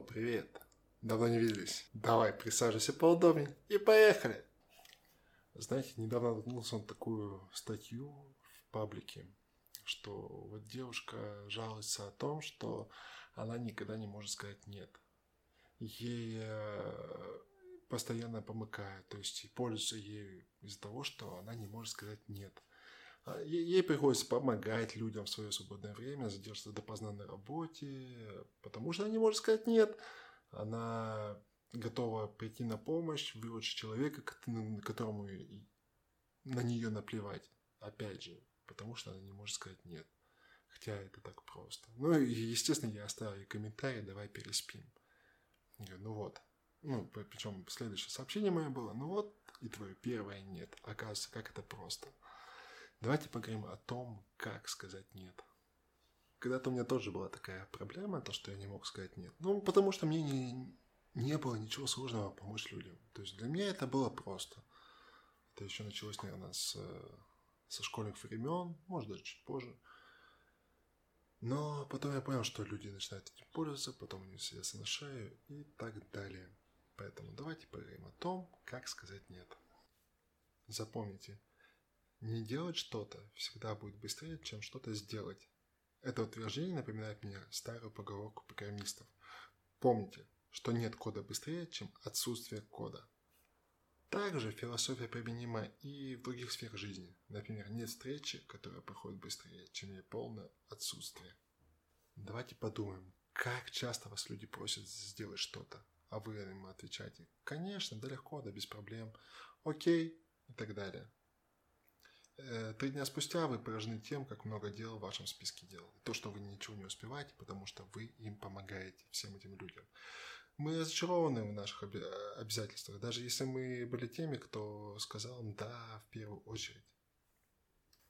Привет. Давно не виделись. Давай, присаживайся поудобнее и поехали. Знаете, недавно наткнулся на такую статью в паблике, что вот девушка жалуется о том, что она никогда не может сказать «нет». Ей э, постоянно помыкает, то есть пользуется ею из-за того, что она не может сказать «нет». А ей приходится помогать людям в свое свободное время, задерживаться допоздна на работе, потому что она не может сказать «нет». Она готова прийти на помощь, выручить человека, которому на нее наплевать. Опять же, потому что она не может сказать «нет». Хотя это так просто. Ну и, естественно, я оставил ей комментарий, давай переспим. Я говорю, ну вот. Ну, причем следующее сообщение мое было, ну вот, и твое первое «нет». Оказывается, как это просто – Давайте поговорим о том, как сказать «нет». Когда-то у меня тоже была такая проблема, то, что я не мог сказать «нет». Ну, потому что мне не, не было ничего сложного помочь людям. То есть для меня это было просто. Это еще началось, наверное, с, со школьных времен, может, даже чуть позже. Но потом я понял, что люди начинают этим пользоваться, потом они садятся на шею и так далее. Поэтому давайте поговорим о том, как сказать «нет». Запомните, не делать что-то всегда будет быстрее, чем что-то сделать. Это утверждение напоминает мне старую поговорку программистов. Помните, что нет кода быстрее, чем отсутствие кода. Также философия применима и в других сферах жизни. Например, нет встречи, которая проходит быстрее, чем ее полное отсутствие. Давайте подумаем, как часто вас люди просят сделать что-то, а вы им отвечаете «Конечно, да легко, да без проблем», «Окей» и так далее. Э, три дня спустя вы поражены тем, как много дел в вашем списке дел. То, что вы ничего не успеваете, потому что вы им помогаете, всем этим людям. Мы разочарованы в наших обязательствах, даже если мы были теми, кто сказал «да» в первую очередь.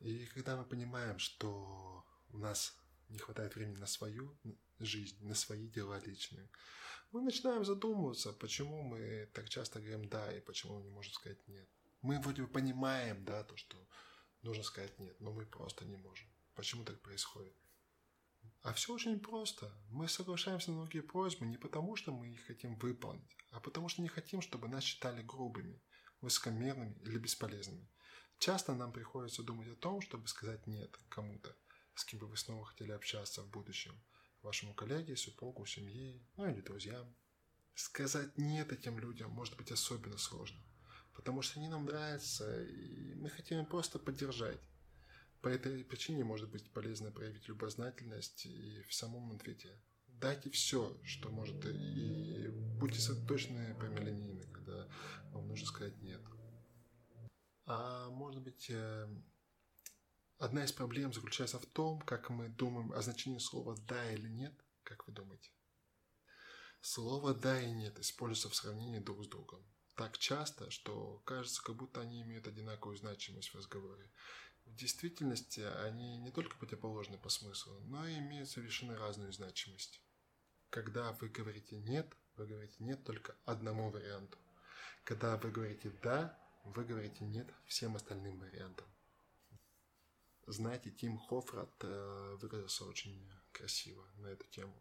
И когда мы понимаем, что у нас не хватает времени на свою жизнь, на свои дела личные, мы начинаем задумываться, почему мы так часто говорим «да» и почему мы не можем сказать «нет». Мы вроде бы понимаем, да, то, что нужно сказать нет, но мы просто не можем. Почему так происходит? А все очень просто. Мы соглашаемся на многие просьбы не потому, что мы их хотим выполнить, а потому что не хотим, чтобы нас считали грубыми, высокомерными или бесполезными. Часто нам приходится думать о том, чтобы сказать «нет» кому-то, с кем бы вы снова хотели общаться в будущем. Вашему коллеге, супругу, семье, ну или друзьям. Сказать «нет» этим людям может быть особенно сложно потому что они нам нравятся, и мы хотим их просто поддержать. По этой причине может быть полезно проявить любознательность и в самом ответе. Дайте все, что может, и будьте точны прямолинейны, когда вам нужно сказать «нет». А может быть, э, одна из проблем заключается в том, как мы думаем о значении слова «да» или «нет», как вы думаете? Слово «да» и «нет» используется в сравнении друг с другом так часто, что кажется, как будто они имеют одинаковую значимость в разговоре. В действительности они не только противоположны по смыслу, но и имеют совершенно разную значимость. Когда вы говорите «нет», вы говорите «нет» только одному варианту. Когда вы говорите «да», вы говорите «нет» всем остальным вариантам. Знаете, Тим Хофрат э, выразился очень красиво на эту тему.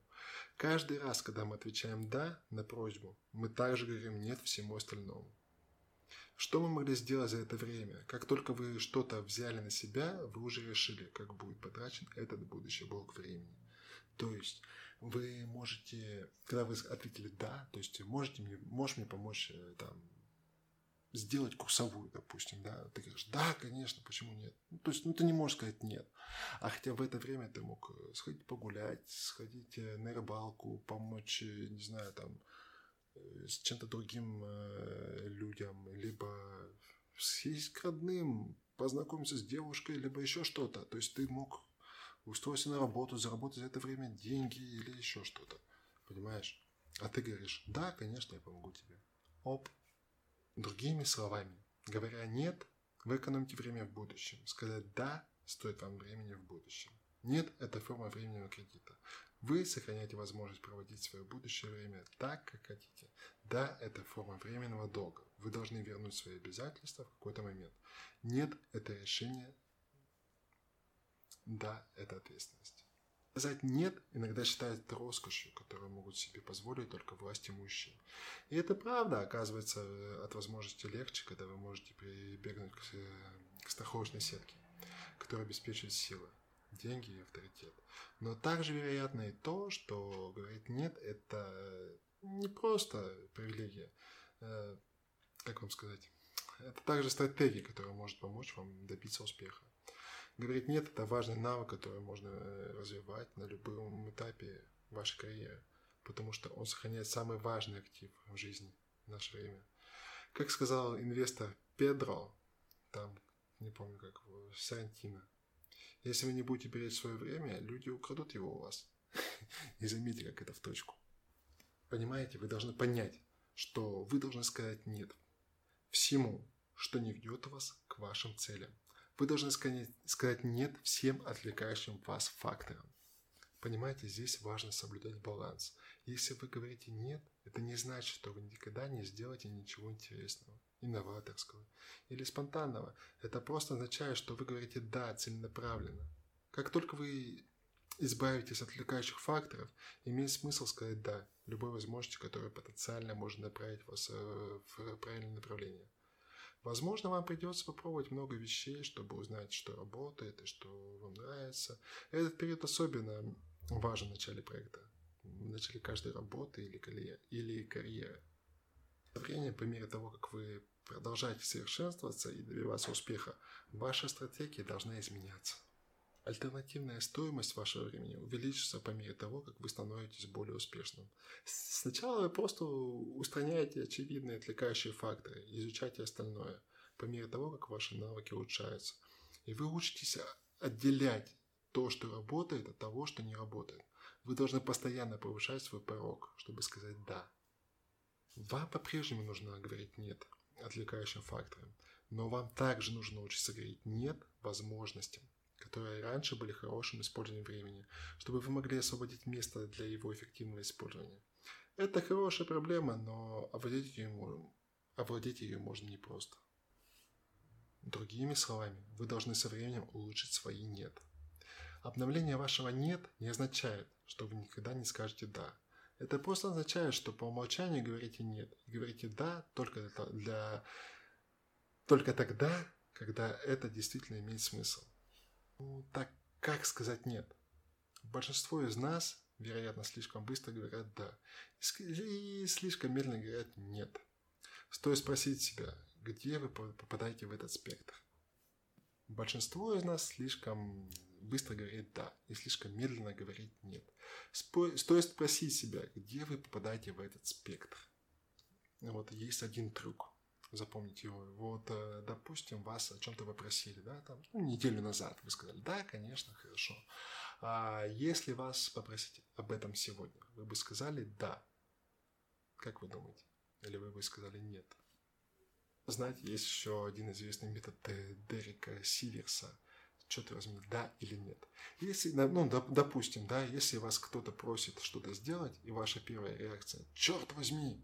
Каждый раз, когда мы отвечаем «да» на просьбу, мы также говорим «нет» всему остальному. Что мы могли сделать за это время? Как только вы что-то взяли на себя, вы уже решили, как будет потрачен этот будущий блок времени. То есть вы можете, когда вы ответили «да», то есть можете мне, можешь мне помочь э, там, сделать курсовую, допустим, да, ты говоришь, да, конечно, почему нет? Ну, то есть, ну, ты не можешь сказать нет. А хотя в это время ты мог э, сходить погулять, сходить э, на рыбалку, помочь, э, не знаю, там, с чем-то другим людям, либо съездить к родным, познакомиться с девушкой, либо еще что-то. То есть ты мог устроиться на работу, заработать за это время деньги или еще что-то. Понимаешь? А ты говоришь, да, конечно, я помогу тебе. Оп, Другими словами, говоря «нет», вы экономите время в будущем. Сказать «да» стоит вам времени в будущем. Нет – это форма временного кредита. Вы сохраняете возможность проводить свое будущее время так, как хотите. Да – это форма временного долга. Вы должны вернуть свои обязательства в какой-то момент. Нет – это решение. Да – это ответственность. Сказать «нет» иногда считают роскошью, которую могут себе позволить только власть имущие. И это правда, оказывается, от возможности легче, когда вы можете прибегнуть к, к страховочной сетке, которая обеспечивает силы, деньги и авторитет. Но также вероятно и то, что говорить «нет» – это не просто привилегия, э, как вам сказать, это также стратегия, которая может помочь вам добиться успеха. Говорить «нет» – это важный навык, который можно э, развивать на любом этапе вашей карьеры, потому что он сохраняет самый важный актив в жизни в наше время. Как сказал инвестор Педро, там, не помню как, Сарантино, если вы не будете беречь свое время, люди украдут его у вас. И заметьте, как это в точку. Понимаете, вы должны понять, что вы должны сказать «нет» всему, что не ведет вас к вашим целям. Вы должны сказать «нет» всем отвлекающим вас факторам. Понимаете, здесь важно соблюдать баланс. Если вы говорите «нет», это не значит, что вы никогда не сделаете ничего интересного, инноваторского или спонтанного. Это просто означает, что вы говорите «да» целенаправленно. Как только вы избавитесь от отвлекающих факторов, имеет смысл сказать «да» любой возможности, которая потенциально может направить вас э, в правильное направление. Возможно, вам придется попробовать много вещей, чтобы узнать, что работает и что вам нравится. Этот период особенно важен в начале проекта, в начале каждой работы или карьеры. Или карьеры. Со временем, по мере того, как вы продолжаете совершенствоваться и добиваться успеха, ваша стратегия должна изменяться. Альтернативная стоимость вашего времени увеличится по мере того, как вы становитесь более успешным. Сначала вы просто устраняете очевидные отвлекающие факторы, изучайте остальное, по мере того, как ваши навыки улучшаются. И вы учитесь отделять то, что работает, от того, что не работает. Вы должны постоянно повышать свой порог, чтобы сказать «да». Вам по-прежнему нужно говорить «нет» отвлекающим факторам, но вам также нужно учиться говорить «нет» возможностям которые раньше были хорошим использованием времени, чтобы вы могли освободить место для его эффективного использования. Это хорошая проблема, но овладеть ее, овладеть ее можно непросто. Другими словами, вы должны со временем улучшить свои «нет». Обновление вашего «нет» не означает, что вы никогда не скажете «да». Это просто означает, что по умолчанию говорите «нет». И говорите «да» только, для, для... только тогда, когда это действительно имеет смысл. Ну, так как сказать «нет»? Большинство из нас, вероятно, слишком быстро говорят «да» и слишком медленно говорят «нет». Стоит спросить себя, где вы попадаете в этот спектр. Большинство из нас слишком быстро говорит «да» и слишком медленно говорит «нет». Стоит спросить себя, где вы попадаете в этот спектр. Вот есть один трюк запомнить его. Вот, э, допустим, вас о чем-то попросили, да, там, ну, неделю назад вы сказали, да, конечно, хорошо. А если вас попросить об этом сегодня, вы бы сказали да. Как вы думаете? Или вы бы сказали нет? Знаете, есть еще один известный метод Дерека Сиверса. Черт возьми, да или нет. Если, ну, допустим, да, если вас кто-то просит что-то сделать, и ваша первая реакция, черт возьми,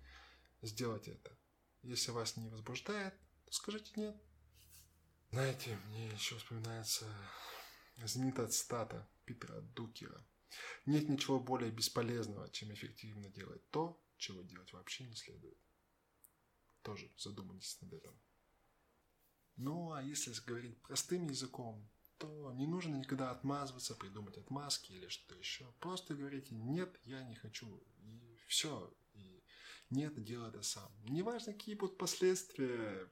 сделать это, если вас не возбуждает, то скажите нет. Знаете, мне еще вспоминается знаменитая цитата Питера Дукера. Нет ничего более бесполезного, чем эффективно делать то, чего делать вообще не следует. Тоже задумайтесь над этим. Ну, а если говорить простым языком, то не нужно никогда отмазываться, придумать отмазки или что-то еще. Просто говорите «нет, я не хочу». И все. Нет, делай это сам. Неважно, какие будут последствия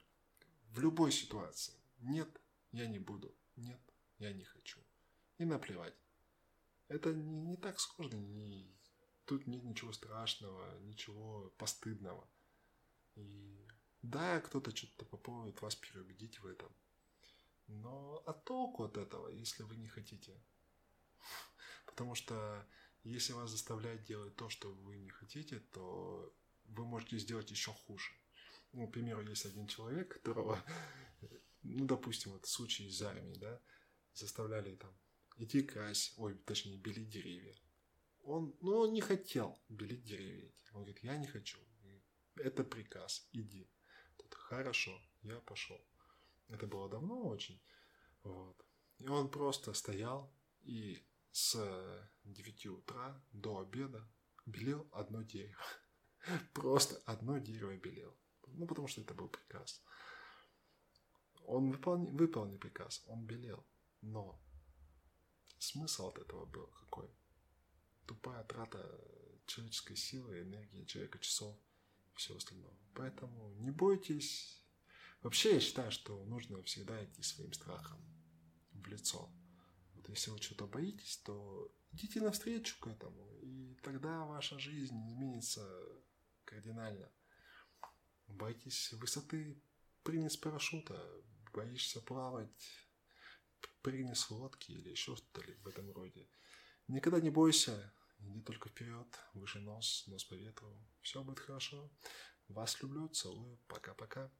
в любой ситуации. Нет, я не буду. Нет, я не хочу. И наплевать. Это не, не так сложно. Не, тут нет ничего страшного, ничего постыдного. И да, кто-то что-то попробует вас переубедить в этом. Но а толку от этого, если вы не хотите? Потому что если вас заставляют делать то, что вы не хотите, то вы можете сделать еще хуже. Ну, к примеру, есть один человек, которого, ну, допустим, вот случай из армии, да, заставляли там идти крась, ой, точнее, белить деревья. Он, ну, он не хотел белить деревья. Он говорит, я не хочу. Это приказ, иди. Тут хорошо, я пошел. Это было давно очень. Вот. И он просто стоял и с 9 утра до обеда белел одно дерево. Просто одно дерево белел. Ну, потому что это был приказ. Он выполнил, выполнил приказ, он белел. Но смысл от этого был какой? Тупая трата человеческой силы, энергии, человека часов, все остальное. Поэтому не бойтесь. Вообще я считаю, что нужно всегда идти своим страхом в лицо. Вот если вы что-то боитесь, то идите навстречу к этому, и тогда ваша жизнь изменится кардинально. Боитесь высоты, прыгни с парашюта, боишься плавать, прыгни с лодки или еще что-то в этом роде. Никогда не бойся, иди только вперед, выше нос, нос по ветру. Все будет хорошо. Вас люблю, целую, пока-пока.